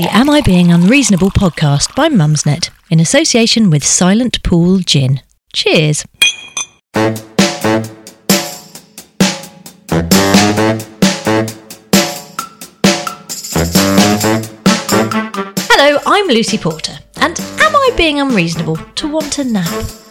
the Am I Being Unreasonable podcast by Mumsnet in association with Silent Pool Gin. Cheers. Hello, I'm Lucy Porter, and am I being unreasonable to want a nap?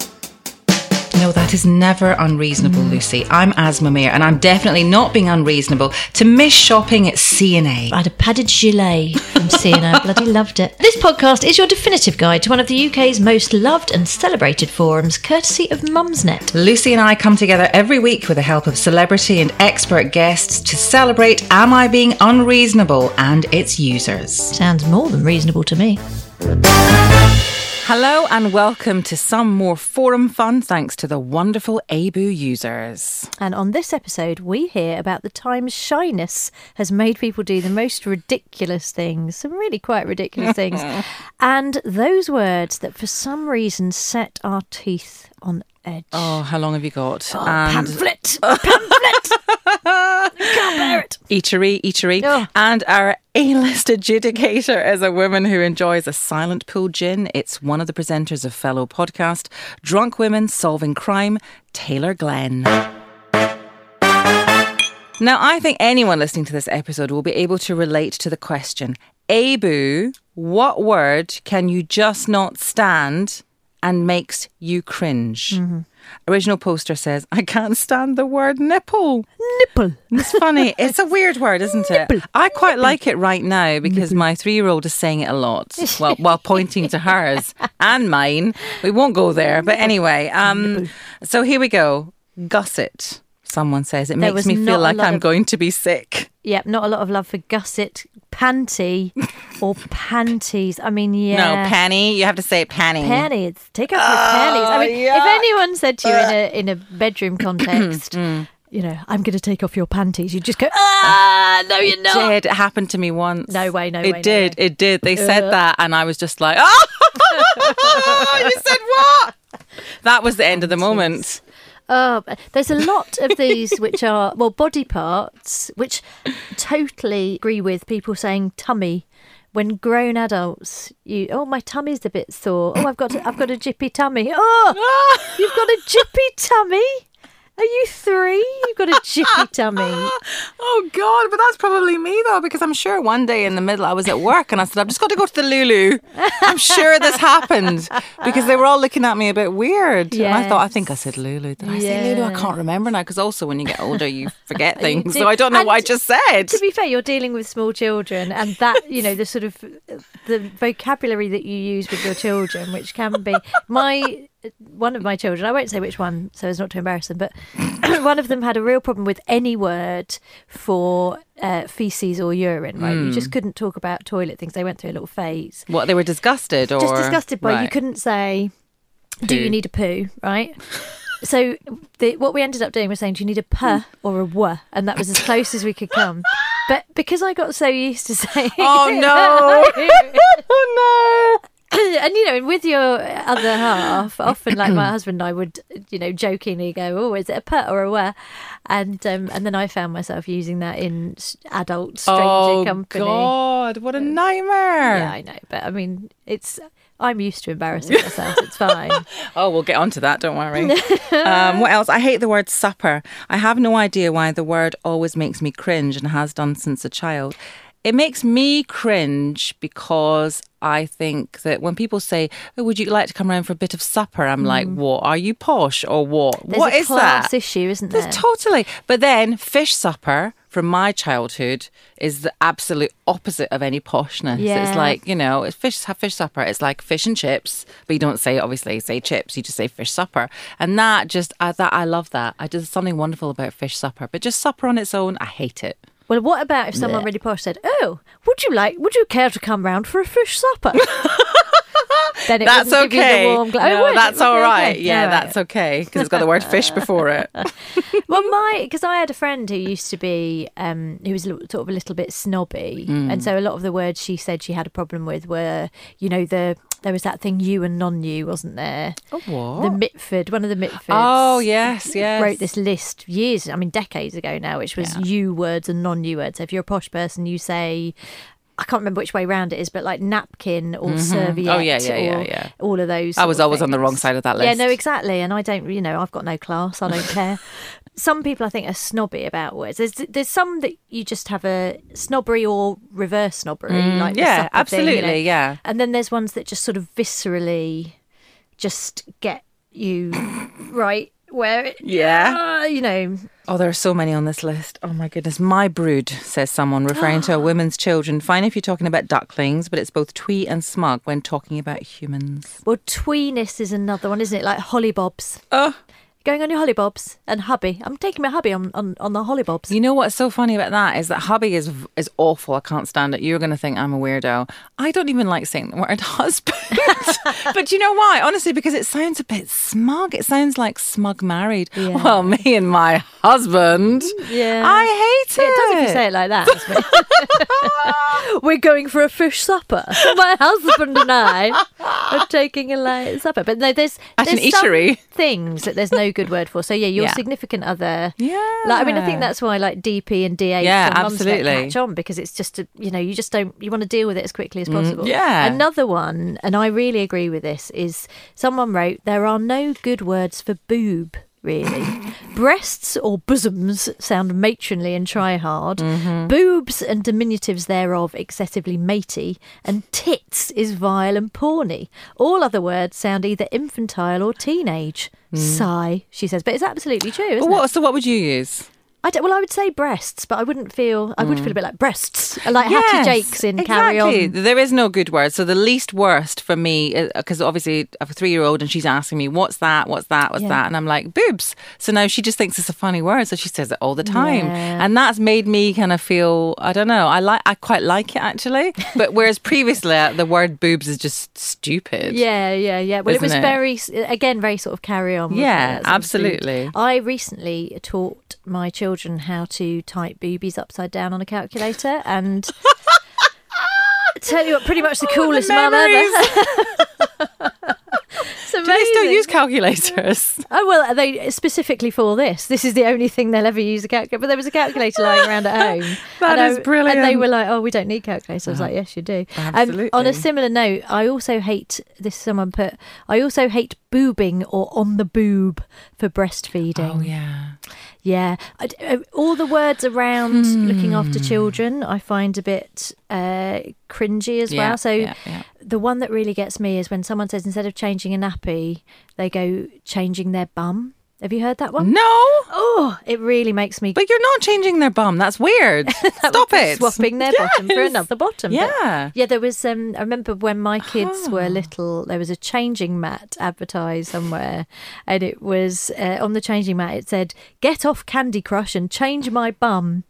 No, that is never unreasonable, mm. Lucy. I'm Aasmah Mir, and I'm definitely not being unreasonable to miss shopping at C&A. I had a padded gilet from C&A. Bloody loved it. This podcast is your definitive guide to one of the UK's most loved and celebrated forums, courtesy of Mumsnet. Lucy and I come together every week with the help of celebrity and expert guests to celebrate Am I Being Unreasonable and its users. Sounds more than reasonable to me. Hello and welcome to some more forum fun thanks to the wonderful ABU users. And on this episode, we hear about the times shyness has made people do the most ridiculous things, some really quite ridiculous things, and those words that for some reason set our teeth on edge. Oh, how long have you got? Oh, and pamphlet! Pamphlet! Can't bear it. eatery, eatery. Oh. And our A-list adjudicator is a woman who enjoys a silent pool gin. It's one of the presenters of fellow podcast, Drunk Women Solving Crime, Taylor Glenn. Now, I think anyone listening to this episode will be able to relate to the question, Abu, what word can you just not stand and makes you cringe? Mm-hmm. Original poster says, I can't stand the word nipple. Nipple. It's funny. It's a weird word, isn't it? Nipple. I quite like it right now because my three year old is saying it a lot. Well, while pointing to hers and mine. We won't go there. But anyway, um, so here we go. Gusset. Someone says it There makes me feel like I'm of- going to be sick. Yep, not a lot of love for gusset, panty, or panties. I mean, yeah. No, panty. You have to say it panty. panties. Take off your panties. I mean, if anyone said to you in a in a bedroom context, you know, I'm going to take off your panties, you'd just go, ah, no, you're not. Did it happened to me once? No way, no it way, no did. way. It did. They said Uh. that, and I was just like, oh, you said what? That was the end of the moment. Oh, there's a lot of these which are well body parts, which totally agree with people saying tummy. When grown adults, you oh my tummy's a bit sore. Oh, I've got I've got a jippy tummy. Oh, you've got a jippy tummy. Are you three? You've got a jippy tummy. Oh God! But that's probably me though, because I'm sure one day in the middle I was at work and I said, "I've just got to go to the Lulu." I'm sure this happened because they were all looking at me a bit weird. And I thought, I think I said Lulu. Did I say Lulu? I can't remember now. Because also when you get older, you forget things. do. So I don't know what I just said. to be fair, you're dealing with small children, and that you know the sort of the vocabulary that you use with your children, which can be my one of my children. I won't say which one, so as not to embarrass them, but one of them had a real problem with any word for uh, feces or urine. Right, you just couldn't talk about toilet things. They went through a little phase. What they were disgusted or Just disgusted by you couldn't say, "Do Poo. you need a poo?" Right. So the, what we ended up doing was saying, "Do you need a puh or a wuh?" And that was as close as we could come. But because I got so used to saying, Oh no! oh and you know, with your other half, often like my husband and I would, you know, jokingly go, "Oh, is it a puh or a wuh?" And um, and then I found myself using that in adult stranger Oh company. God! What a nightmare! Yeah, I know, but I mean, it's. I'm used to embarrassing myself. It's fine. Oh, we'll get onto that. Don't worry. um, what else? I hate the word supper. I have no idea why the word always makes me cringe and has done since a child. It makes me cringe because I think that when people say, "Oh, would you like to come around for a bit of supper?" I'm like, mm. "What? Are you posh or what? There's what a is class that?" issue, isn't there? There's totally. But then fish supper from my childhood is the absolute opposite of any poshness. Yeah. It's like, you know, it's fish have fish supper. It's like fish and chips, but you don't say obviously say chips, you just say fish supper. And that just I that I love that. I just something wonderful about fish supper. But just supper on its own, I hate it. Well, what about if someone really posh said, "Oh, would you like? Would you care to come round for a fish supper?" then it That's wouldn't give warm gla- Oh, no, would that's all Okay. right. Yeah, All right. that's okay because it's got the word fish before it. Well, my because I had a friend who used to be um, who was sort of a little bit snobby, Mm. and so a lot of the words she said she had a problem with were, you know, the there was that thing you and non-you, wasn't there? Oh, what? The Mitford, one of the Mitfords. oh yes, yes. Wrote this list years, I mean, decades ago now, which was Yeah. you words and non-you words. So if you're a posh person, you say, I can't remember which way round it is, but like napkin or serviette. Oh, yeah, yeah, yeah, yeah. All of those. I was always on the wrong side of that list. Yeah, no, exactly. And I don't, you know, I've got no class. I don't care. Some people I think are snobby about words. There's there's some that you just have a snobbery or reverse snobbery, like Mm, yeah, supper thing, absolutely, you know. yeah. And then there's ones that just sort of viscerally just get you right where it, Yeah. uh, you know, Oh, there are so many on this list. Oh my goodness. My brood, says someone, referring to a women's children. Fine if you're talking about ducklings, but it's both twee and smug when talking about humans. well, tweeness is another one, isn't it? Like hollybobs. Oh, Going on your hollybobs and hubby. I'm taking my hubby on, on, on the hollybobs. you know what's so funny about that is that hubby is is awful. I can't stand it. You're going to think I'm a weirdo. I don't even like saying the word husband. but you know why? Honestly, because it sounds a bit smug. It sounds like smug married. Yeah. Well, me and my husband. Yeah. I hate it. It does if you say it like that. We're going for a fish supper. My husband and I are taking a light supper. But no, there's At an there's some eatery. things that there's no good word for. So yeah, your Yeah. significant other. Yeah. Like, I mean, I think that's why like DP and DH Yeah, and absolutely. catch on because it's just a, you know you just don't you want to deal with it as quickly as possible. Mm, yeah. Another one, and I really agree with this, is someone wrote there are no good words for boob. Really, breasts or bosoms sound matronly and try hard. Mm-hmm. Boobs and diminutives thereof excessively matey, and tits is vile and porny. All other words sound either infantile or teenage. Sigh, she says, but it's absolutely true, isn't But it? so what would you use? I don't, well, I would say breasts, but I wouldn't feel. I would feel a bit like breasts, like Mm. Yes, Hattie Jacques in Carry exactly. On. There is no good word. So the least worst for me, because obviously I have a three year old and she's asking me, what's that? What's that? What's Yeah. that? And I'm like, boobs. So now she just thinks it's a funny word. So she says it all the time. Yeah. And that's made me kind of feel, I don't know, I like, I quite like it actually. But whereas previously uh, the word boobs is just stupid. Yeah, yeah, yeah. Well, it was it? very, again, very sort of carry on. Yeah, it? That sort of absolutely. I recently taught my children how to type boobies upside down on a calculator, and tell you what, pretty much the coolest mum ever. Do they still use calculators? Oh well, they specifically for this. This is the only thing they'll ever use a calculator. But there was a calculator lying around at home. That and is I- brilliant. And they were like, "Oh, we don't need calculators." I was like, "Yes, you do." Um, on a similar note, I also hate this. Someone put, "I also hate boobing or on the boob for breastfeeding." Oh, yeah. Yeah, I uh, all the words around looking after children, I find a bit uh, cringy as Yeah, well. So yeah, yeah. the one that really gets me is when someone says instead of changing a nappy, they go changing their bum. Have you heard that one? No, Oh, it really makes me but you're not changing their bum. That's weird. Stop it. swapping their bottom for another bottom. But- Yeah. yeah, there was. Um, I remember when my kids Ah. were little, there was a changing mat advertised somewhere, and it was uh, on the changing mat. It said, "Get off Candy Crush and change my bum."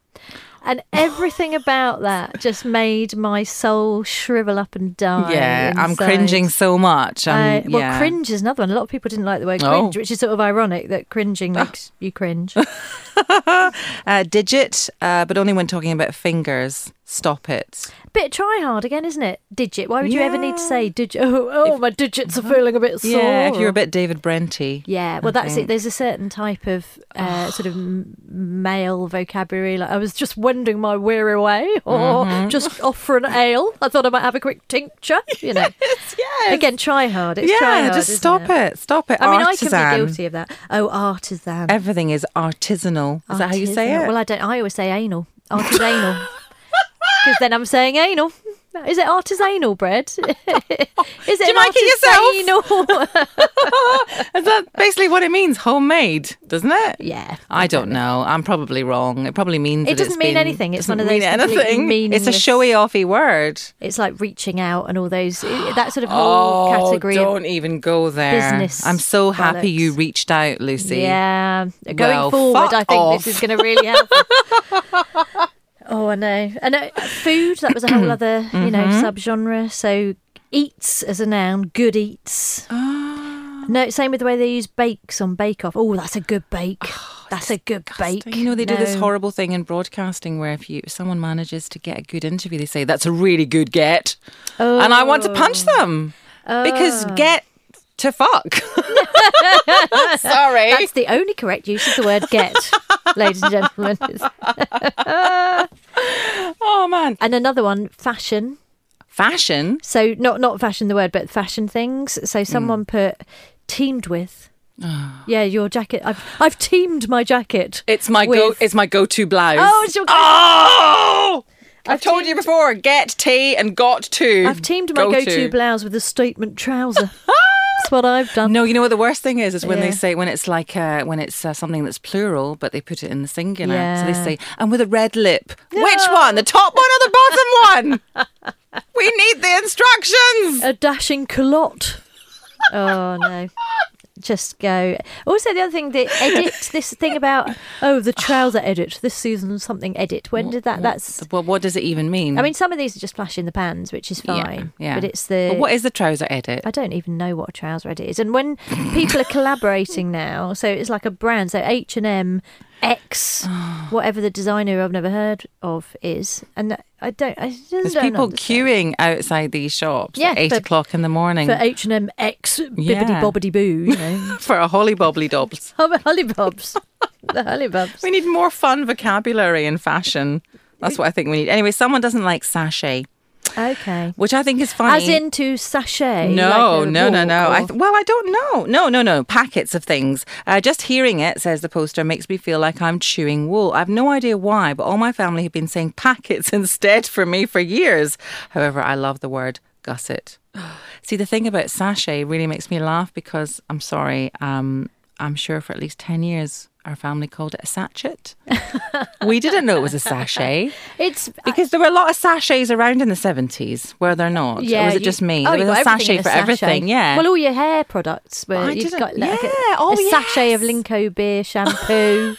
And everything about that just made my soul shrivel up and die. Yeah, I'm cringing so much. Uh, well, yeah. cringe is another one. A lot of people didn't like the word Oh. cringe, which is sort of ironic that cringing makes you cringe. Uh, digit, uh, but only when talking about fingers. Stop it. bit try hard again, isn't it? Digit. Why would you ever need to say digit? Oh, oh my digits are feeling a bit sore. Yeah, if you're a bit David Brenty. Yeah, well, I that's it. There's a certain type of uh, sort of male vocabulary. Like I was just wending my weary way, or Mm-hmm. just off for an ale. I thought I might have a quick tincture. You know, yes. again, try hard. It's yeah, try hard, just stop it? Stop it. I mean, Artisan. I can be guilty of that. Oh, artisan. Everything is artisanal. Is that how you say it? Well, I don't. I always say anal. Artisanal. Because then I'm saying anal. Is it artisanal bread? Is it you an make it artisanal? Is that basically what it means? Homemade, doesn't it? yeah. I don't know. I'm probably wrong. It probably means It doesn't mean been- anything. It's one of those mean anything. It's a showy offy word. It's like reaching out and all those that sort of whole oh, category. Oh, don't even go there. business I'm so happy you reached out, Lucy. Yeah, going Well, forward, I think off. this is going to really help. oh, I know. And uh, food that was a whole other, you know, Mm-hmm. subgenre. So eats as a noun, good eats. Ah. No, same with the way they use bakes on Bake Off. Oh, that's a good bake. that's a good bake. You know they do this horrible thing in broadcasting where if you if someone manages to get a good interview, they say that's a really good get, and I want to punch them because Oh. get to fuck. Sorry. That's the only correct use of the word get, ladies and gentlemen. Oh man, And another one, fashion. fashion. So not not fashion the word, but fashion things. So mm. someone put teamed with. Ah. yeah, your jacket. I've I've teamed my jacket. It's my go. It's my go-to blouse. Oh, it's your go- Oh! I've, I've told you before. Get tea and got to. I've teamed my go-to blouse with a statement trouser. That's what I've done. No, you know what the worst thing is is when they say when it's like uh, when it's uh, something that's plural, but they put it in the singular. So they Yeah. say and with a red lip. Which one? The top one or the bottom one? we need the instructions. A dashing culotte. Oh no. Just go. Also, the other thing, the edit. This thing about oh, the trouser edit. This season, something edit. When did that? That's. Well, what does it even mean? I mean, some of these are just flash in the pans, which is Yeah, fine. yeah. But it's the. But what is the trouser edit? I don't even know what a trouser edit is. And when people are collaborating now, so it's like a brand. So H and M, X, whatever the designer I've never heard of is, and I don't. I just There's don't people understand. queuing outside these shops Yeah, at eight for- o'clock in the morning for H and M X bibbity Yeah. bobbity boo. You know, for a holly bobbly dobs. oh, the hollybobs, the hollybobs. We need more fun vocabulary in fashion. That's what I think we need. Anyway, someone doesn't like sachet, Okay. which I think is funny. As into sachet. No, like no, no, no. I th- well, I don't know. No, no, no. Packets of things. Uh, just hearing it, says the poster, makes me feel like I'm chewing wool. I've no idea why, but all my family have been saying packets instead for me for years. However, I love the word gusset. See, the thing about sachet really makes me laugh because I'm sorry. Um, I'm sure for at least 10 years, our family called it a sachet. we didn't know it was a sachet it's because there were a lot of sachets around in the 70s, were there not? yeah. Or was it you- just me? Oh, there was a sachet for a everything, yeah. Well, all your hair products were. I didn't- got like yeah, a, oh, a sachet of yes. Linko beer shampoo.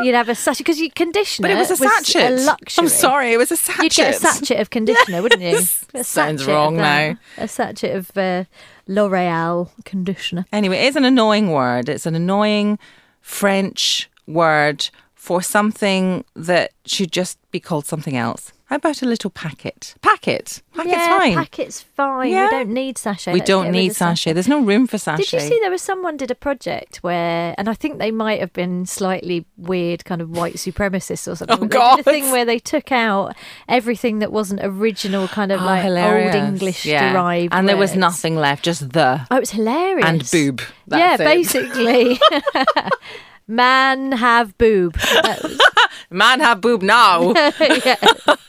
You'd have a sachet because your conditioner But it was a sachet. a luxury. I'm sorry, it was a sachet. You'd get a sachet of conditioner, wouldn't you? A Sounds sachet wrong now. A sachet of uh, L'Oreal conditioner. Anyway, it is an annoying word. It's an annoying French word for something that should just be called something else. How about a little packet? Packet. Packet's yeah, fine. packet's fine. Yeah. We don't need sachet. we don't need of sachet. There's no room for sachet. Did you see there was someone did a project where, and I think they might have been slightly weird, kind of white supremacists or something. Oh, They God. a thing where they took out everything that wasn't original, kind of Oh, like hilarious. old English Yeah. derived, And there was nothing left, just the Oh, it was hilarious. and boob. yeah, it. basically. Man have boob. That was- Man have boob now.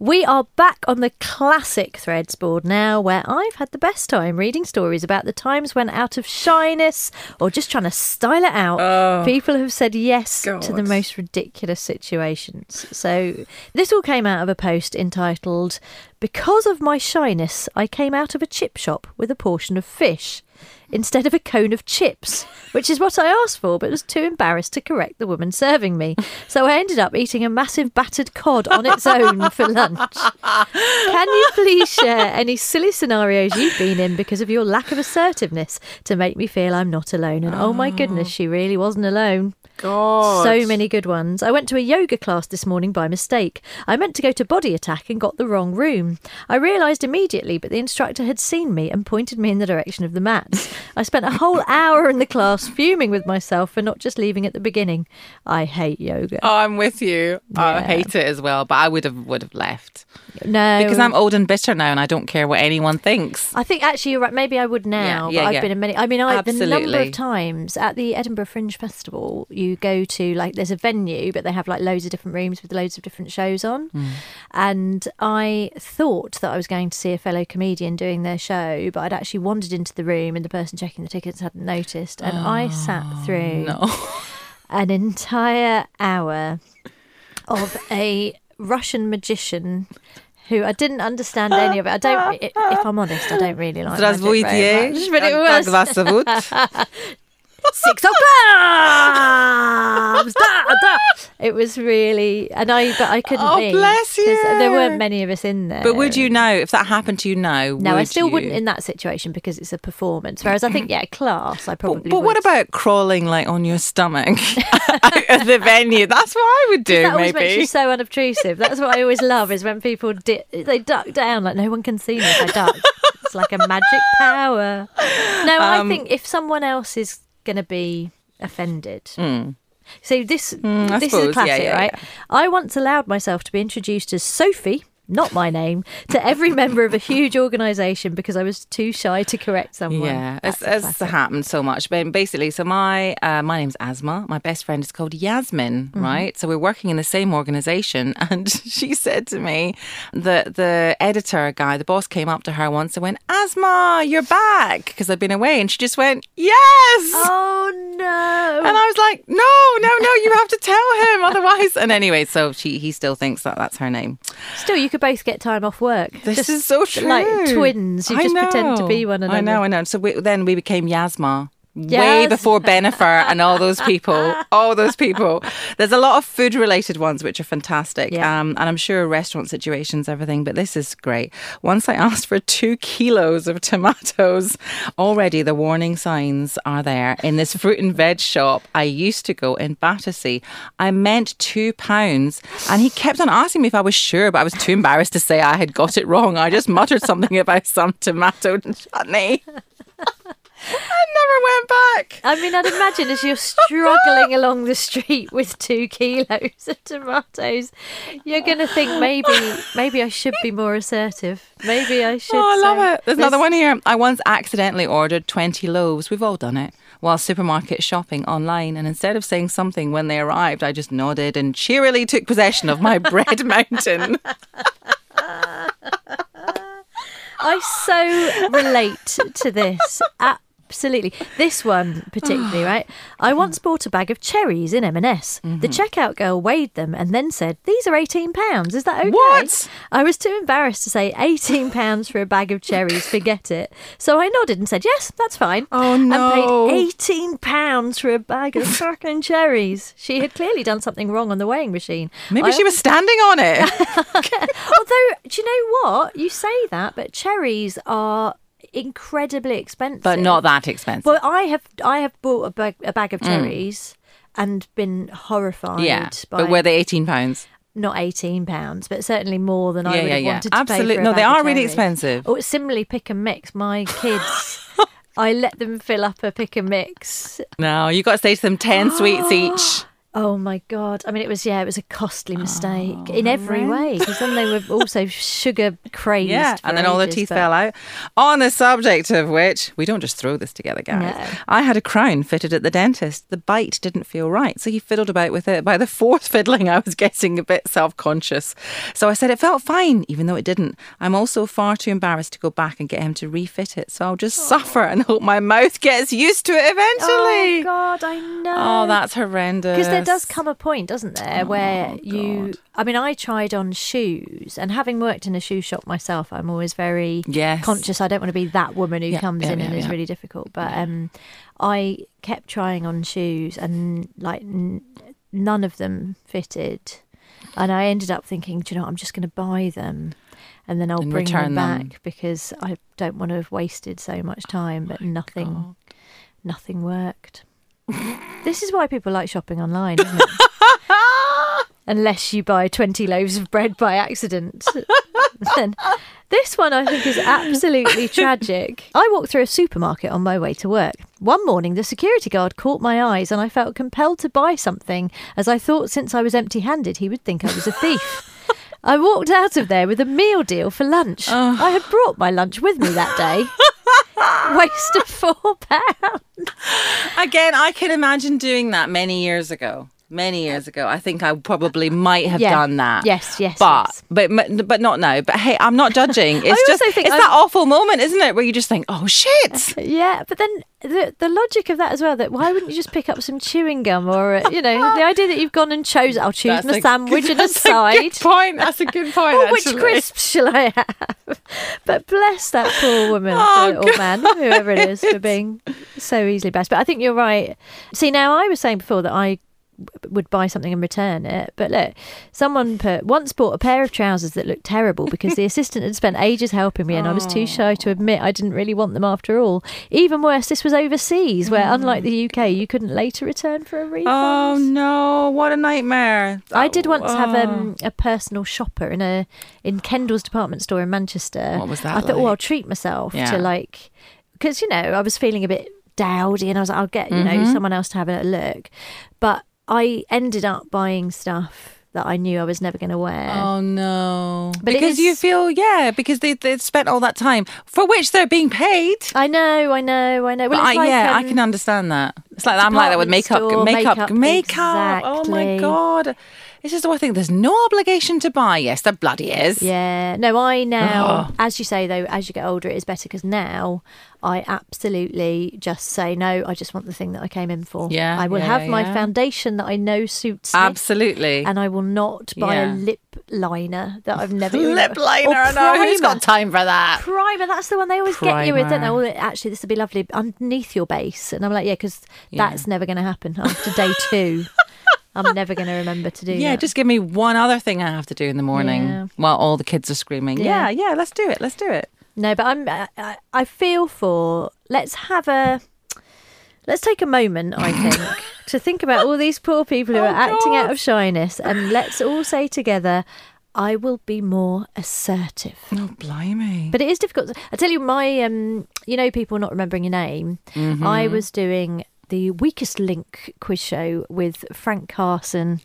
We are back on the classic threads board now, where I've had the best time reading stories about the times when, out of shyness or just trying to style it out, oh. people have said yes to the most ridiculous situations. So, this all came out of a post entitled, Because of My Shyness, I Came Out of a Chip Shop with a Portion of Fish instead of a cone of chips, which is what I asked for, but was too embarrassed to correct the woman serving me. So I ended up eating a massive battered cod on its own for lunch. Can you please share any silly scenarios you've been in because of your lack of assertiveness to make me feel I'm not alone? And oh my goodness, oh. she really wasn't alone. God. So many good ones. I went to a yoga class this morning by mistake. I meant to go to Body Attack and got the wrong room. I realised immediately, but the instructor had seen me and pointed me in the direction of the mats. I spent a whole hour in the class fuming with myself for not just leaving at the beginning. I hate yoga. Oh, I'm with you. Oh, I hate it as well, but I would have would have left no, because I'm old and bitter now, and I don't care what anyone thinks. I think actually you're right. Maybe I would now, yeah, but I've been in many. I mean, I, the number of times at the Edinburgh Fringe Festival, you go to like there's a venue, but they have like loads of different rooms with loads of different shows on. Mm. And I thought that I was going to see a fellow comedian doing their show, but I'd actually wandered into the room and the person checking the tickets hadn't noticed, and I sat through Oh, No. an entire hour of a Russian magician who I didn't understand any of it. I don't, i- if I'm honest, I don't really like magic very Здравствуйте. much, but it Как was вас зовут? six o'clock. Da, da. It was really, and I, but I couldn't Oh, leave bless 'cause There weren't many of us in there. But would you know if that happened to you now? No, I still you? wouldn't in that situation because it's a performance. Whereas I think, yeah, class, I probably. But, but what about crawling like on your stomach at the venue? That's what I would do, that always makes maybe. you so unobtrusive. That's what I always love is when people di- they duck down like no one can see me if I duck. it's like a magic power. No, I Um, think if someone else is going to be offended. Hmm. So this. Hmm, I this is suppose. a Yeah, classic, yeah, right? yeah. I once allowed myself to be introduced as Sophie, not my name, to every member of a huge organisation because I was too shy to correct someone. Yeah, That's it's, it's happened so much. But basically, so my uh, my name's Aasmah. My best friend is called Yasmin, Mm-hmm. right? So we're working in the same organization, and she said to me, that the editor guy, the boss, came up to her once and went, "Aasmah, you're back," because I'd been away, and she just went, "Yes." Oh no! And I was like, no, no, no, you have to tell him otherwise. And anyway, so she he still thinks that that's her name. Still, you could both get time off work. This Just is so true. Like twins, you I just pretend to be one another. I know, I know. So we, then we became Yasma. Way before Bennifer and all those people, all those people. There's a lot of food related ones which are fantastic. Yeah. Um, and I'm sure restaurant situations, everything, but this is great. Once I asked for two kilos of tomatoes, already the warning signs are there. In this fruit and veg shop I used to go in Battersea, I meant two pounds. And he kept on asking me if I was sure, but I was too embarrassed to say I had got it wrong. I just muttered something about some tomato chutney. I never went back. I mean, I'd imagine as you're struggling along the street with two kilos of tomatoes, you're going to think maybe, maybe I should be more assertive. Maybe I should. Oh, I love say- it. There's another one here. I once accidentally ordered 20 loaves. We've all done it. While supermarket shopping online, and instead of saying something when they arrived, I just nodded and cheerily took possession of my bread mountain. I so relate to this. Absolutely. This one particularly, right? I once bought a bag of cherries in M&S. Mm-hmm. The checkout girl weighed them and then said, "These are 18 pounds. Is that okay?" What? I was too embarrassed to say 18 pounds for a bag of cherries. Forget it. So I nodded and said, "Yes, that's fine." Oh, And no. paid 18 pounds for a bag of fucking cherries. She had clearly done something wrong on the weighing machine. Maybe I she was standing on it. Although, do you know what? You say that, but cherries are incredibly expensive. but not that expensive. Well, I have I have bought a bag, a bag of cherries and been horrified. Mm. yeah. by But were they 18 pounds? not eighteen pounds, but certainly more than I Yeah, would yeah, have yeah. wanted to pay. Absolutely. for a No, they are really expensive. Oh, similarly, pick and mix. My kids, I let them fill up a pick and mix. No, you got to say to them 10 sweets each. Oh my god! I mean, it was yeah, it was a costly mistake Oh, in every way because then they were also sugar crazed. Yeah, and then all the teeth but- fell out. On the subject of which, we don't just throw this together, guys. No. I had a crown fitted at the dentist. The bite didn't feel right, so he fiddled about with it. By the fourth fiddling, I was getting a bit self conscious. So I said it felt fine, even though it didn't. I'm also far too embarrassed to go back and get him to refit it, so I'll just suffer and hope my mouth gets used to it Oh eventually. god, I know. Oh, that's horrendous. Does come a point, doesn't there, where Oh, you. I mean, I tried on shoes, and having worked in a shoe shop myself, I'm always very Yes. conscious. I don't want to be that woman who Yeah, comes yeah, in and yeah, is really difficult. But um, I kept trying on shoes, and like n- none of them fitted. And I ended up thinking, do you know, what, I'm just going to buy them. And then I'll And bring them back them. because I don't want to have wasted so much time. But nothing, nothing worked. This is why people like shopping online, isn't it? Unless you buy 20 loaves of bread by accident. then this one I think is absolutely tragic. I walked through a supermarket on my way to work. One morning, the security guard caught my eyes and I felt compelled to buy something, as I thought since I was empty handed, he would think I was a thief. I walked out of there with a meal deal for lunch. Oh. I had brought my lunch with me that day. Waste of four pounds. Again, I can imagine doing that many years ago. Many years ago, I think I probably might have Yeah. done that. Yes, yes, but yes. but but not now. But hey, I'm not judging. It's just it's I'm- that awful moment, isn't it, where you just think, oh shit. Yeah, but then the the logic of that as well that why wouldn't you just pick up some chewing gum or uh, you know the idea that you've gone and chose I'll choose That's my a- sandwich and a side. good point. That's a good point. Oh, which crisps shall I have? But bless that poor woman Oh, or man, whoever it is, for being so easily bashed. But I think you're right. See, now I was saying before that I would buy something and return it. But look, someone put once bought a pair of trousers that looked terrible because the assistant had spent ages helping me and I was too shy to admit I didn't really want them after all. Even worse, this was overseas where, unlike the UK, you couldn't later return for a refund. Oh no! What a nightmare. I did once have Oh. um, a personal shopper in a in Kendals department store in Manchester. What was that I thought, oh. I'll treat myself Yeah. to like because you know I was feeling a bit dowdy, and I was like, I'll get you know Mm-hmm. someone else to have a look. But I ended up buying stuff that I knew I was never going to wear. Oh no! But because you feel yeah, because they they spent all that time for which they're being paid. I know, I know, I know. Well, I, like, yeah, I um, can understand that. It's like I'm like that with makeup, makeup, makeup, makeup. Oh my exactly. God! It's just I think there's no obligation to buy. Yes, there bloody is. Yeah, no, I now, Oh. as you say though, as you get older, it is better because now I absolutely just say no. I just want the thing that I came in for. Yeah, I will yeah, have my yeah. foundation that I know suits me, Absolutely. and I will not buy a lip liner that I've never Lip liner. I know who's primer. got time for that? Primer, that's the one they always get you with, don't they? Primer. Oh, actually, this would be lovely underneath your base. And I'm like, yeah, because that's never going to happen after day two. I'm never going to remember to do Yeah, that. just give me one other thing I have to do in the morning Yeah. while all the kids are screaming. Yeah. Yeah, yeah, let's do it. Let's do it. No, but I'm. I, I- I feel for. Let's have a. Let's take a moment. I think to think about all these poor people who Oh, are acting out of shyness, and let's all say together, "I will be more assertive." Oh, blimey. But it is difficult. I tell you, my um, you know, people not remembering your name. Mm-hmm. I was doing the weakest link quiz show with Frank Carson.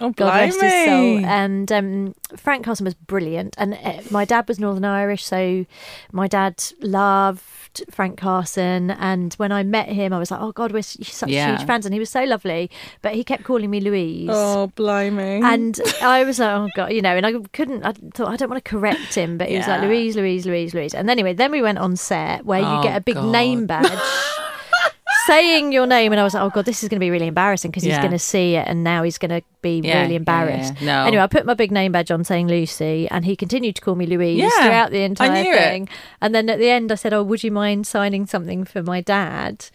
oh, God rest his soul. blimey. And um, Frank Carson was brilliant. And uh, my dad was Northern Irish, so my dad loved Frank Carson. And when I met him, I was like, oh God, we're such Yeah. huge fans. And he was so lovely, but he kept calling me Louise. Oh, blimey. And I was like, oh god, you know, and I couldn't. I thought I don't want to correct him, but he was like Louise, Louise, Louise, Louise. And anyway, then we went on set where you Oh, get a big God. name badge. Saying your name, and I was like, "Oh God, this is going to be really embarrassing because he's Yeah. going to see it, and now he's going to be Yeah, really yeah, embarrassed." yeah. No. Anyway, I put my big name badge on, saying Lucy, and he continued to call me Louise Yeah, throughout the I entire knew it. thing. And then at the end, I said, "Oh, would you mind signing something for my dad?"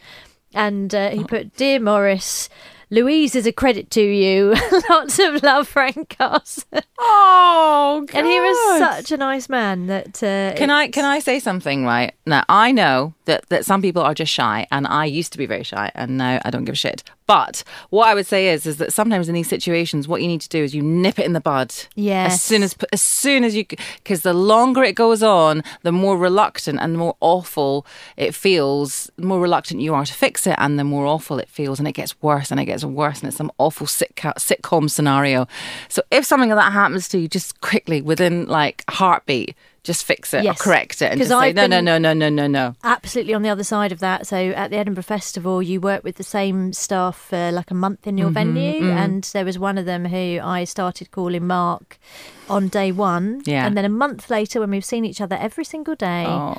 And uh, Oh. he put, "Dear Morris." Louise is a credit to you. Lots of love, Frank Carson. oh, God. And he was such a nice man that. Uh, Can I can I say something right now? I know that that some people are just shy, and I used to be very shy, and now I don't give a shit. But what I would say is, is that sometimes in these situations, what you need to do is you nip it in the bud. Yes. As soon as as soon as you, because the longer it goes on, the more reluctant and the more awful it feels. The more reluctant you are to fix it, and the more awful it feels, and it gets worse and it gets worse, and it's some awful sitcom uh, sitcom scenario. So if something like that happens to you, just quickly within like heartbeat. Just fix it Yes. or correct it and just say, I've no, no, no, no, no, no, no. absolutely on the other side of that. So at the Edinburgh Festival, you work with the same staff for like a month in your Mm-hmm, venue, and there was one of them who I started calling Mark on day one, Yeah. and then a month later, when we've seen each other every single day. Oh.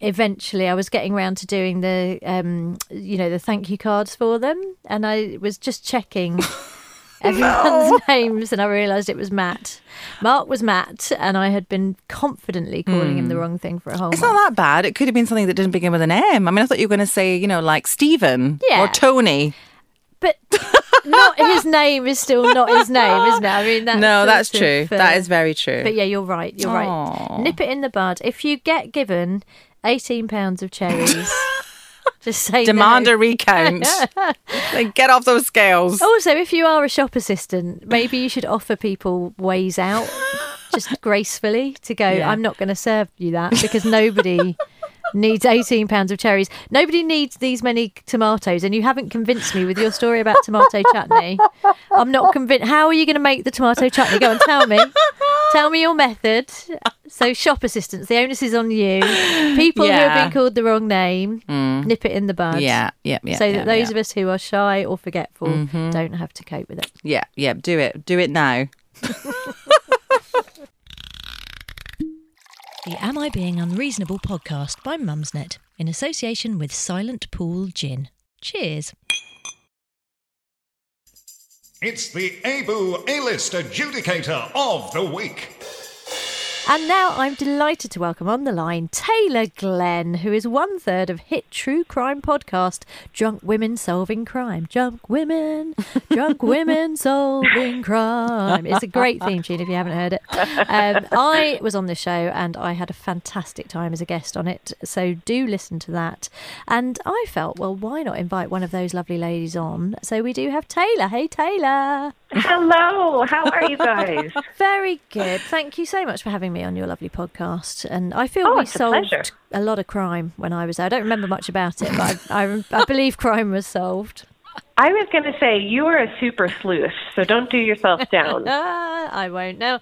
Eventually, I was getting round to doing the, um, you know, the thank you cards for them, and I was just checking everyone's names, and I realised it was Matt. Mark was Matt, and I had been confidently calling him the wrong thing for a whole Hmm. It's month. not that bad. It could have been something that didn't begin with an M. I mean, I thought you were going to say, you know, like Stephen Yeah. or Tony. But not his name is still not his name, isn't it? I mean, that's no, that's true. of, uh, that is very true. But yeah, you're right. You're right. Nip it in the bud. If you get given eighteen pounds of cherries, just say Demand no. a recount. like, get off those scales. Also, if you are a shop assistant, maybe you should offer people ways out, just gracefully to go. Yeah. I'm not going to serve you that because nobody. Needs eighteen pounds of cherries. Nobody needs these many tomatoes, and you haven't convinced me with your story about tomato chutney. I'm not convinced. How are you going to make the tomato chutney? Go and tell me. Tell me your method. So, shop assistants, the onus is on you. People who have been called the wrong name, nip it in the bud. Yeah, yeah, yeah. so yeah, that those yeah. Mm-hmm. of us who are shy or forgetful don't have to cope with it. Yeah, yeah. Do it. Do it now. The Am I Being Unreasonable podcast by Mumsnet in association with Silent Pool Gin. Cheers. It's the ABU A-List Adjudicator of the Week. And now I'm delighted to welcome on the line Taylor Glenn, who is one third of hit true crime podcast Drunk Women Solving Crime. Drunk Women, Drunk Women Solving Crime. It's a great theme tune if you haven't heard it. Um, I was on the show and I had a fantastic time as a guest on it. So do listen to that. And I felt, well, why not invite one of those lovely ladies on? So we do have Taylor. Hey, Taylor. Hello, how are you guys? Very good. Thank you so much for having me on your lovely podcast. And I feel Oh, we it's a solved a lot of crime when I was there. I don't remember much about it, but I, I, I believe crime was solved. I was going to say you are a super sleuth, so don't do yourself down. I won't. No,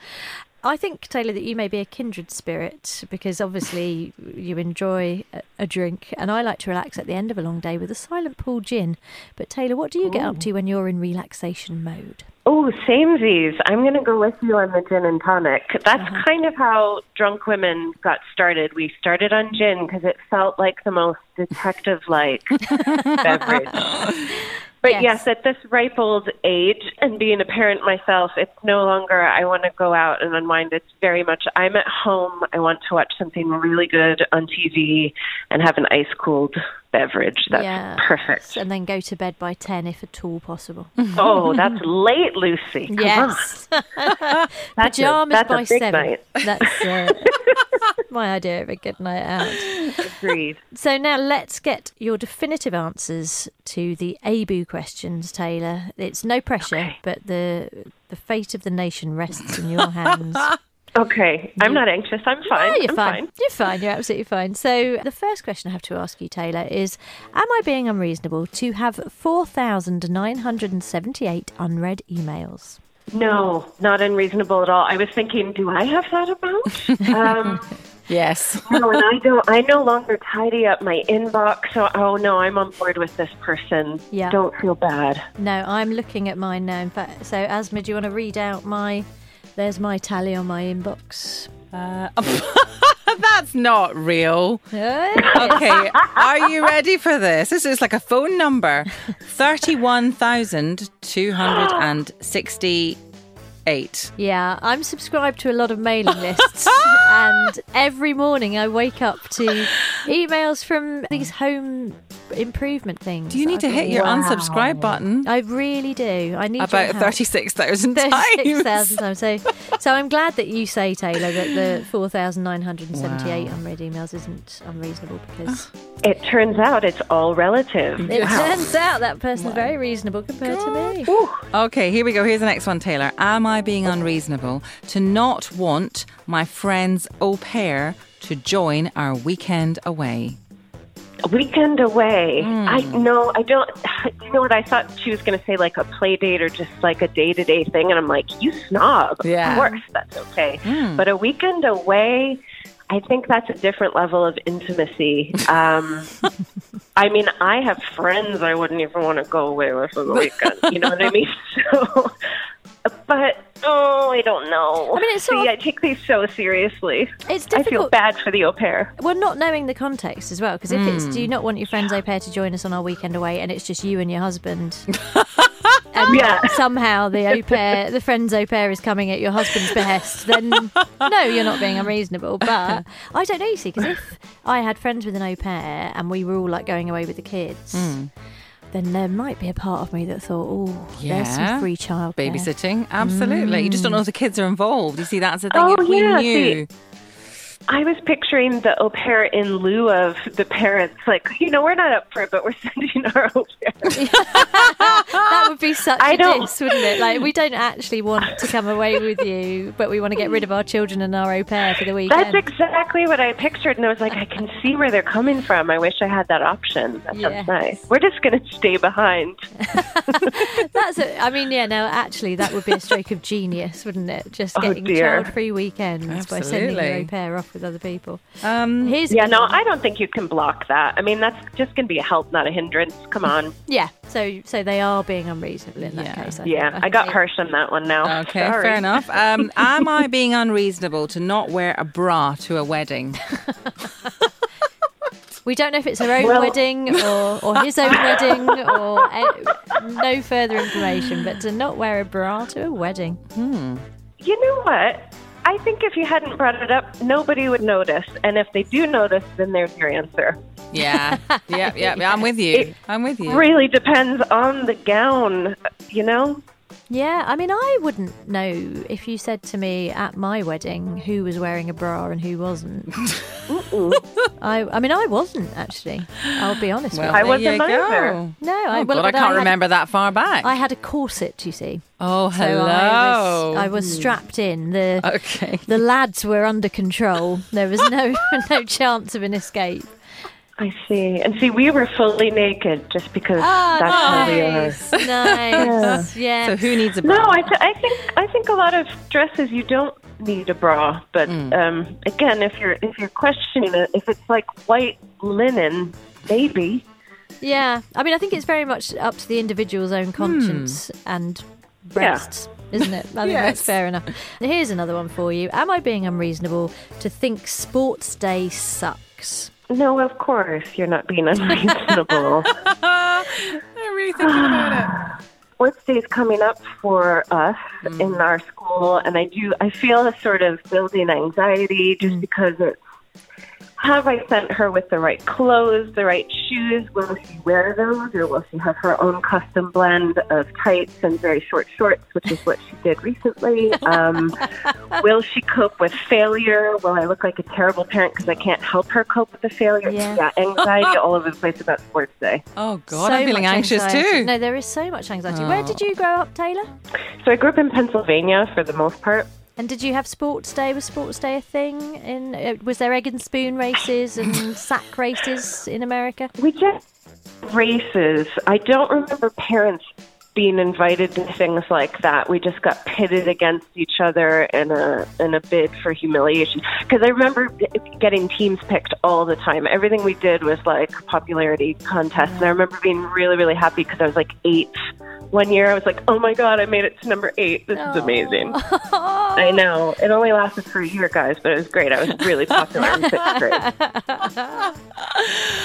I think Taylor that you may be a kindred spirit because obviously you enjoy a, a drink, and I like to relax at the end of a long day with a silent pool gin. But Taylor, what do you get up to when you're in relaxation mode? Oh, samesies. I'm going to go with you on the gin and tonic. That's uh-huh. kind of how drunk women got started. We started on gin because it felt like the most detective like beverage. But Yes. yes. at this ripe old age and being a parent myself, it's no longer I want to go out and unwind. It's very much I'm at home. I want to watch something really good on TV and have an ice cooled beverage. That's yeah, perfect. And then go to bed by ten if at all possible. Oh, that's late, Lucy. Come. Yes. Pajamas a, by a big seven. night. That's uh, my idea of a good night out. Agreed. So now let's get your definitive answers to the ABU questions, Taylor. It's no pressure, Okay. but the the fate of the nation rests in your hands. Okay, I'm not anxious. I'm fine. No, you're I'm fine. You're fine. You're absolutely fine. So the first question I have to ask you, Taylor, is: Am I being unreasonable to have four thousand nine hundred and seventy-eight unread emails? No, not unreasonable at all. I was thinking, do I have that amount? um, Yes. no, and I don't. I no longer tidy up my inbox. So, oh no, I'm on board with this person. Yeah. Don't feel bad. No, I'm looking at mine now. In fact, so Aasmah, do you want to read out my? There's my tally on my inbox. Uh, that's not real. Okay, are you ready for this? This is like a phone number 31,268. Yeah, I'm subscribed to a lot of mailing lists, and every morning I wake up to emails from these home improvement things. Do you need to hit your unsubscribe button I really do. I need your about 36,000 times? 36,000 times. So, so I'm glad that you say, Taylor, that the 4,978 Wow. unread emails isn't unreasonable because It turns out it's all relative. it turns out that person's very reasonable compared to me. Okay, here we go. Here's the next one, Taylor. Am I being unreasonable to not want my friend's au pair to join our weekend away? A weekend away. Hmm. I no, I don't. You know what? I thought she was going to say like a play date or just like a day to day thing, and I'm like, you snob. Yeah. Of course, that's okay. Hmm. But a weekend away. I think that's a different level of intimacy. Um, I mean, I have friends I wouldn't even want to go away with for the weekend. You know what I mean? So, but oh, I don't know. I mean, it's See, of- I take these so seriously. It's difficult. I feel bad for the au pair. Well, not knowing the context as well, because if it's do you not want your friends au pair to join us on our weekend away and it's just you and your husband, and Yeah. somehow the au pair, the friend's au pair is coming at your husband's behest, then no, you're not being unreasonable. But I don't know, you see, because if I had friends with an au pair and we were all like going away with the kids. Hmm. Then there might be a part of me that thought, oh, there's Yeah. some free child Babysitting? Hmm. Absolutely. You just don't know if the kids are involved. You see, that's the thing. Oh, if we yeah, knew. I was picturing the au pair in lieu of the parents. Like, you know, we're not up for it, but we're sending our au pair. That would be such I a don't- diss, wouldn't it? Like we don't actually want to come away with you, but we want to get rid of our children and our au pair for the weekend. That's exactly what I pictured, and I was like, I can see where they're coming from. I wish I had that option. That Yes. sounds nice. We're just going to stay behind. That's it. I mean, yeah. No, actually, that would be a stroke of genius, wouldn't it? Just Oh, getting dear. child-free weekends by sending your Absolutely. au pair off with other people. Um, Here's Yeah, no. I don't think you can block that. I mean, that's just going to be a help, not a hindrance. Come on. yeah. So, so they are being unreasonable in that Yeah. case. I Yeah, think. I got think. harsh on that one now. Okay, Sorry. fair enough. Um, am I being unreasonable to not wear a bra to a wedding? We don't know if it's her own Well- wedding or, or his own wedding or uh, no further information, but to not wear a bra to a wedding. Hmm. You know what? I think if you hadn't brought it up, nobody would notice. And if they do notice, then there's your answer. Yeah, yeah, yeah. yeah, I'm with you. It I'm with you. Really depends on the gown, you know? Yeah, I mean, I wouldn't know if you said to me at my wedding who was wearing a bra and who wasn't. I, I mean, I wasn't actually. I'll be honest. Well, with I you. there wasn't you go. either. No, I, Oh, well, God, I can't had- remember that far back. I had a corset, you see. oh, So hello. I was, I was strapped in. The okay. the lads were under control. There was no no chance of an escape. I see. And see, we were fully naked just because Ah, that's how we are. nice, nice. Yeah. So who needs a bra? No, I, th- I think I think a lot of dresses you don't need a bra, but um, again, if you're if you're questioning it, if it's like white linen, maybe. Yeah, I mean, I think it's very much up to the individual's own conscience and breasts, isn't it? I think that's fair enough. Here's another one for you. Am I being unreasonable to think Sports Day sucks? No, of course you're not being unreasonable. I'm really thinking about it. Sports Day is coming up for us hmm. in our school, and I do. I feel a sort of building anxiety just hmm. because it's. Have I sent her with the right clothes, the right shoes? Will she wear those, or will she have her own custom blend of tights and very short shorts, which is what she did recently? Um, will she cope with failure? Will I look like a terrible parent because I can't help her cope with the failure? Yeah. anxiety all over the place about Sports Day. Oh, God, So I'm feeling anxious anxiety. too. No, there is so much anxiety. Where did you grow up, Taylor? So I grew up in Pennsylvania for the most part. And did you have Sports Day? Was Sports Day a thing? In uh, was there egg and spoon races and sack races in America? We just races. I don't remember parents being invited to things like that. We just got pitted against each other in a in a bid for humiliation. Because I remember getting teams picked all the time. Everything we did was like popularity contests, and I remember being really really happy because I was like eight. One year I was like, "Oh my god, I made it to number eight! This is amazing." I know it only lasted for a year, guys, but it was great. I was really popular in fifth grade.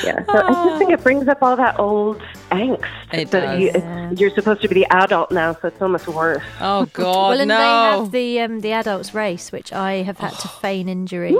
Yeah, so I just think it brings up all that old angst. It does. You, it's, you're supposed to be the adult now, so it's almost worse. Oh, God, well, and no. they have the um, the adults race, which I have had to feign injury.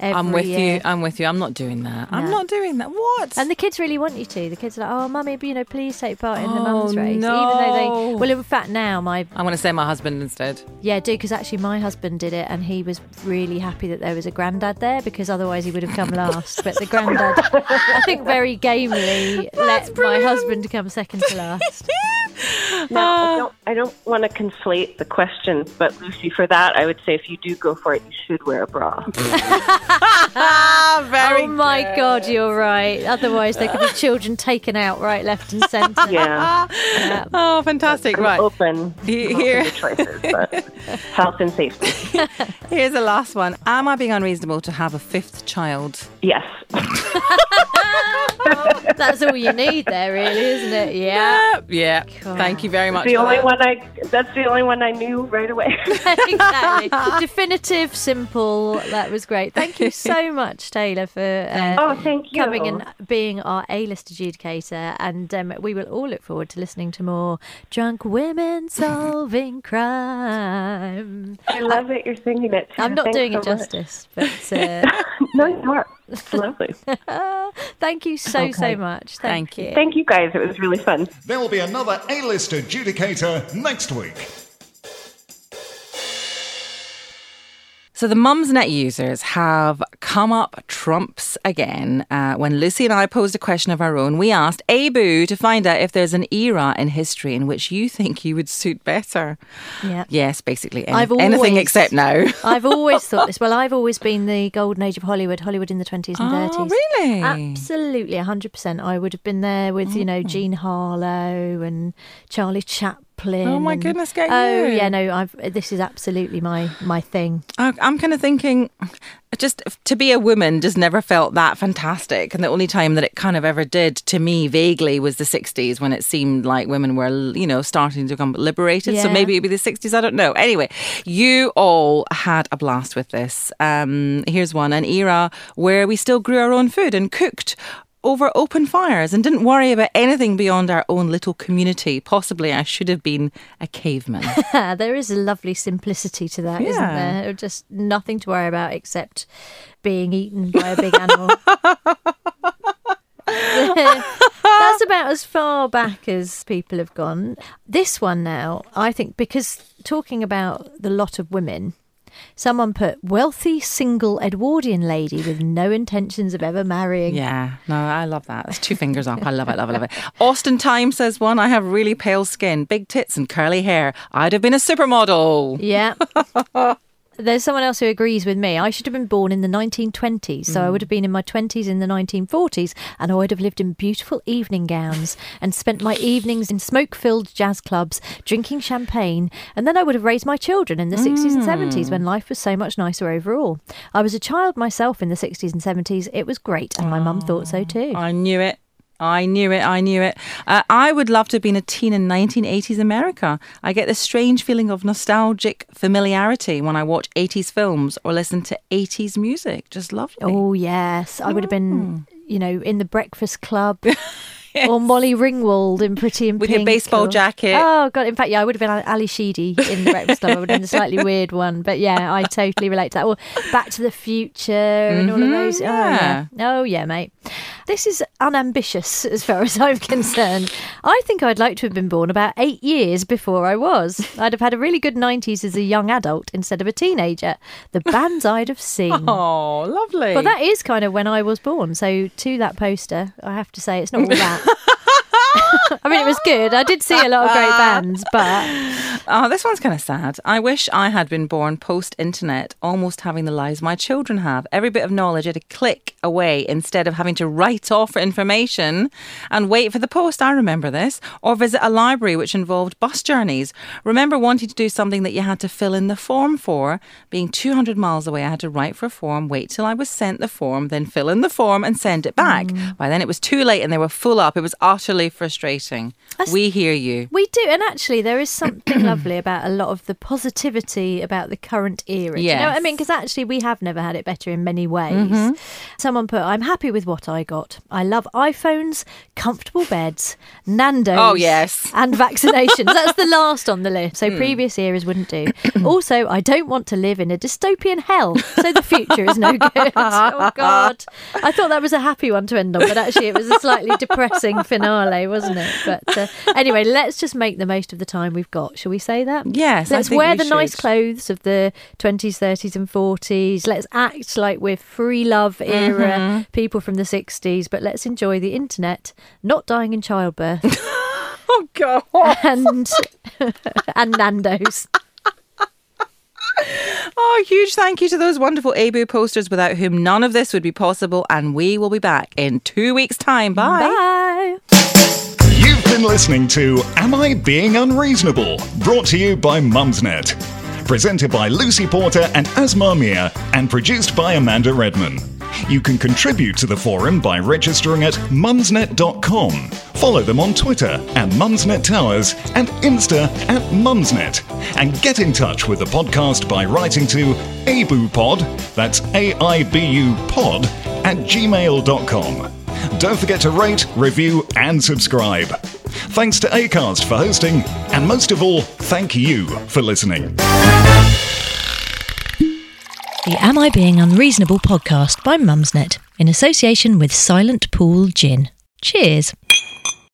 Every I'm with year. you. I'm with you. I'm not doing that. I'm not doing that. What? And the kids really want you to. The kids are like, "Oh, mummy, you know, please take part in the Oh, mums race." Even no. though they, well, in fact, now my I'm going to say my husband instead. yeah, do because actually my husband did it, and he was really happy that there was a granddad there because otherwise he would have come last. But the granddad, I think, very gamely let my husband come second to last. Now, I don't, I don't want to conflate the questions, but Lucy, for that, I would say if you do go for it, you should wear a bra. Ah, very. oh my God, you're right. Otherwise, there could be children taken out right, left, and centre. Yeah, Yeah. Oh, fantastic. I'm Right. open. He- open here- choices, but health and safety. Here's the last one. Am I being unreasonable to have a fifth child? Yes. That's all you need there, really, isn't it? Yeah. Yeah. God. Thank you very much. The only that. one I that's the only one I knew right away. exactly. Definitive, simple. That was great. Thank you so much, Taylor, for uh, oh, thank you. coming and being our A-list adjudicator. And um, we will all look forward to listening to more drunk women solving crime. I love that you're singing it. too. I'm not Thanks doing it much. justice, but uh, no, you are. It's lovely. thank you so so much. Thank, Thank you. you. Thank you guys. It was really fun. There'll be another A-list adjudicator next week. So the Mumsnet users have come up trumps again. Uh, when Lucy and I posed a question of our own, we asked AIBU to find out if there's an era in history in which you think you would suit better. Yeah. Yes, basically any- I've anything except now. I've always thought this. Well, I've always been the golden age of Hollywood, Hollywood in the 20s and 30s. Oh, really? Absolutely, 100%. I would have been there with, you know, Oh. Jean Harlow and Charlie Chaplin. Oh, my and- goodness, go Oh, you. yeah, no, I've, this is absolutely my, my thing. I- I'm kind of thinking, just to be a woman just never felt that fantastic. And the only time that it kind of ever did to me vaguely was the 60s when it seemed like women were, you know, starting to become liberated. So maybe it'd be the 60s. I don't know. Anyway, you all had a blast with this. Um, here's one an era where we still grew our own food and cooked over open fires and didn't worry about anything beyond our own little community. Possibly I should have been a caveman. there is a lovely simplicity to that, not there? Just nothing to worry about except being eaten by a big animal. That's about as far back as people have gone. This one now, I think, because talking about the lot of women, Someone put wealthy single Edwardian lady with no intentions of ever marrying. Yeah, no, I love that. That's two fingers up. I love it, love it, love it. Austin Time says one. I have really pale skin, big tits, and curly hair. I'd have been a supermodel. Yeah. There's someone else who agrees with me. I should have been born in the 1920s, so I would hmm. have been in my 20s in the 1940s, and I would have lived in beautiful evening gowns and spent my evenings in smoke filled jazz clubs, drinking champagne, and then I would have raised my children in the 60s and 70s when hmm. life was so much nicer overall. I was a child myself in the 60s and 70s. It was great, and my mum thought so ah, too. I knew it. I knew it. I knew it. Uh, I would love to have been a teen in 1980s America. I get this strange feeling of nostalgic familiarity when I watch 80s films or listen to 80s music. Just lovely. Oh, yes. I would have been, you know, in the Breakfast Club. Or Molly Ringwald in Pretty in With your baseball or- jacket. Oh, God. In fact, yeah, I would have been Ally Sheedy in the Breakfast Club. I would have been a slightly weird one. But yeah, I totally relate to that. Or Back to the Future and all of those. Oh, yeah. Oh, yeah, mate. This is unambitious as far as I'm concerned. I think I'd like to have been born about eight years before I was. I'd have had a really good 90s as a young adult instead of a teenager. The bands I'd have seen. Oh, lovely. But that is kind of when I was born. So to that poster, I have to say it's not all that. I mean, it was good. I did see a lot of great bands, but Oh, this one's kind of sad. I wish I had been born post internet, almost having the lives my children have. Every bit of knowledge at a click away instead of having to write off for information and wait for the post. I remember this. Or visit a library which involved bus journeys. Remember wanting to do something that you had to fill in the form for. Being 200 miles away, I had to write for a form, wait till I was sent the form, then fill in the form and send it back. Mm. By then it was too late and they were full up. It was utterly frustrating. We hear you. we do. And actually, there is something lovely about a lot of the positivity about the current era. Do You know what I mean? Because actually, we have never had it better in many ways. Someone put, I'm happy with what I got. I love iPhones, comfortable beds, Nando's. Oh, yes. Hmm. And vaccinations. That's the last on the list. So previous eras wouldn't do. also, I don't want to live in a dystopian hell. So the future is no good. oh, God. I thought that was a happy one to end on, but actually, it was a slightly depressing finale, wasn't it? But uh, anyway, let's just make the most of the time we've got. Shall we say that? Yes, Let's wear we the nice clothes of the 20s, 30s, and 40s. Let's act like we're free love era Mm-hmm. people from the 60s, but let's enjoy the internet, not dying in childbirth, Oh, God. and and Nando's. Oh, huge thank you to those wonderful AIBU posters without whom none of this would be possible. And we will be back in two weeks' time. Bye. Bye. You've been listening to Am I Being Unreasonable? Brought to you by Mumsnet. Presented by Lucy Porter and Aasmah Mir, and produced by Amanda Redman. You can contribute to the forum by registering at mumsnet.com. Follow them on Twitter at Mumsnet Towers and Insta at Mumsnet. And get in touch with the podcast by writing to aibupod, that's A-I-B-U pod, at gmail.com. Don't forget to rate, review, and subscribe. Thanks to Acast for hosting, and most of all, thank you for listening. The Am I Being Unreasonable podcast by Mumsnet in association with Silent Pool Gin. Cheers.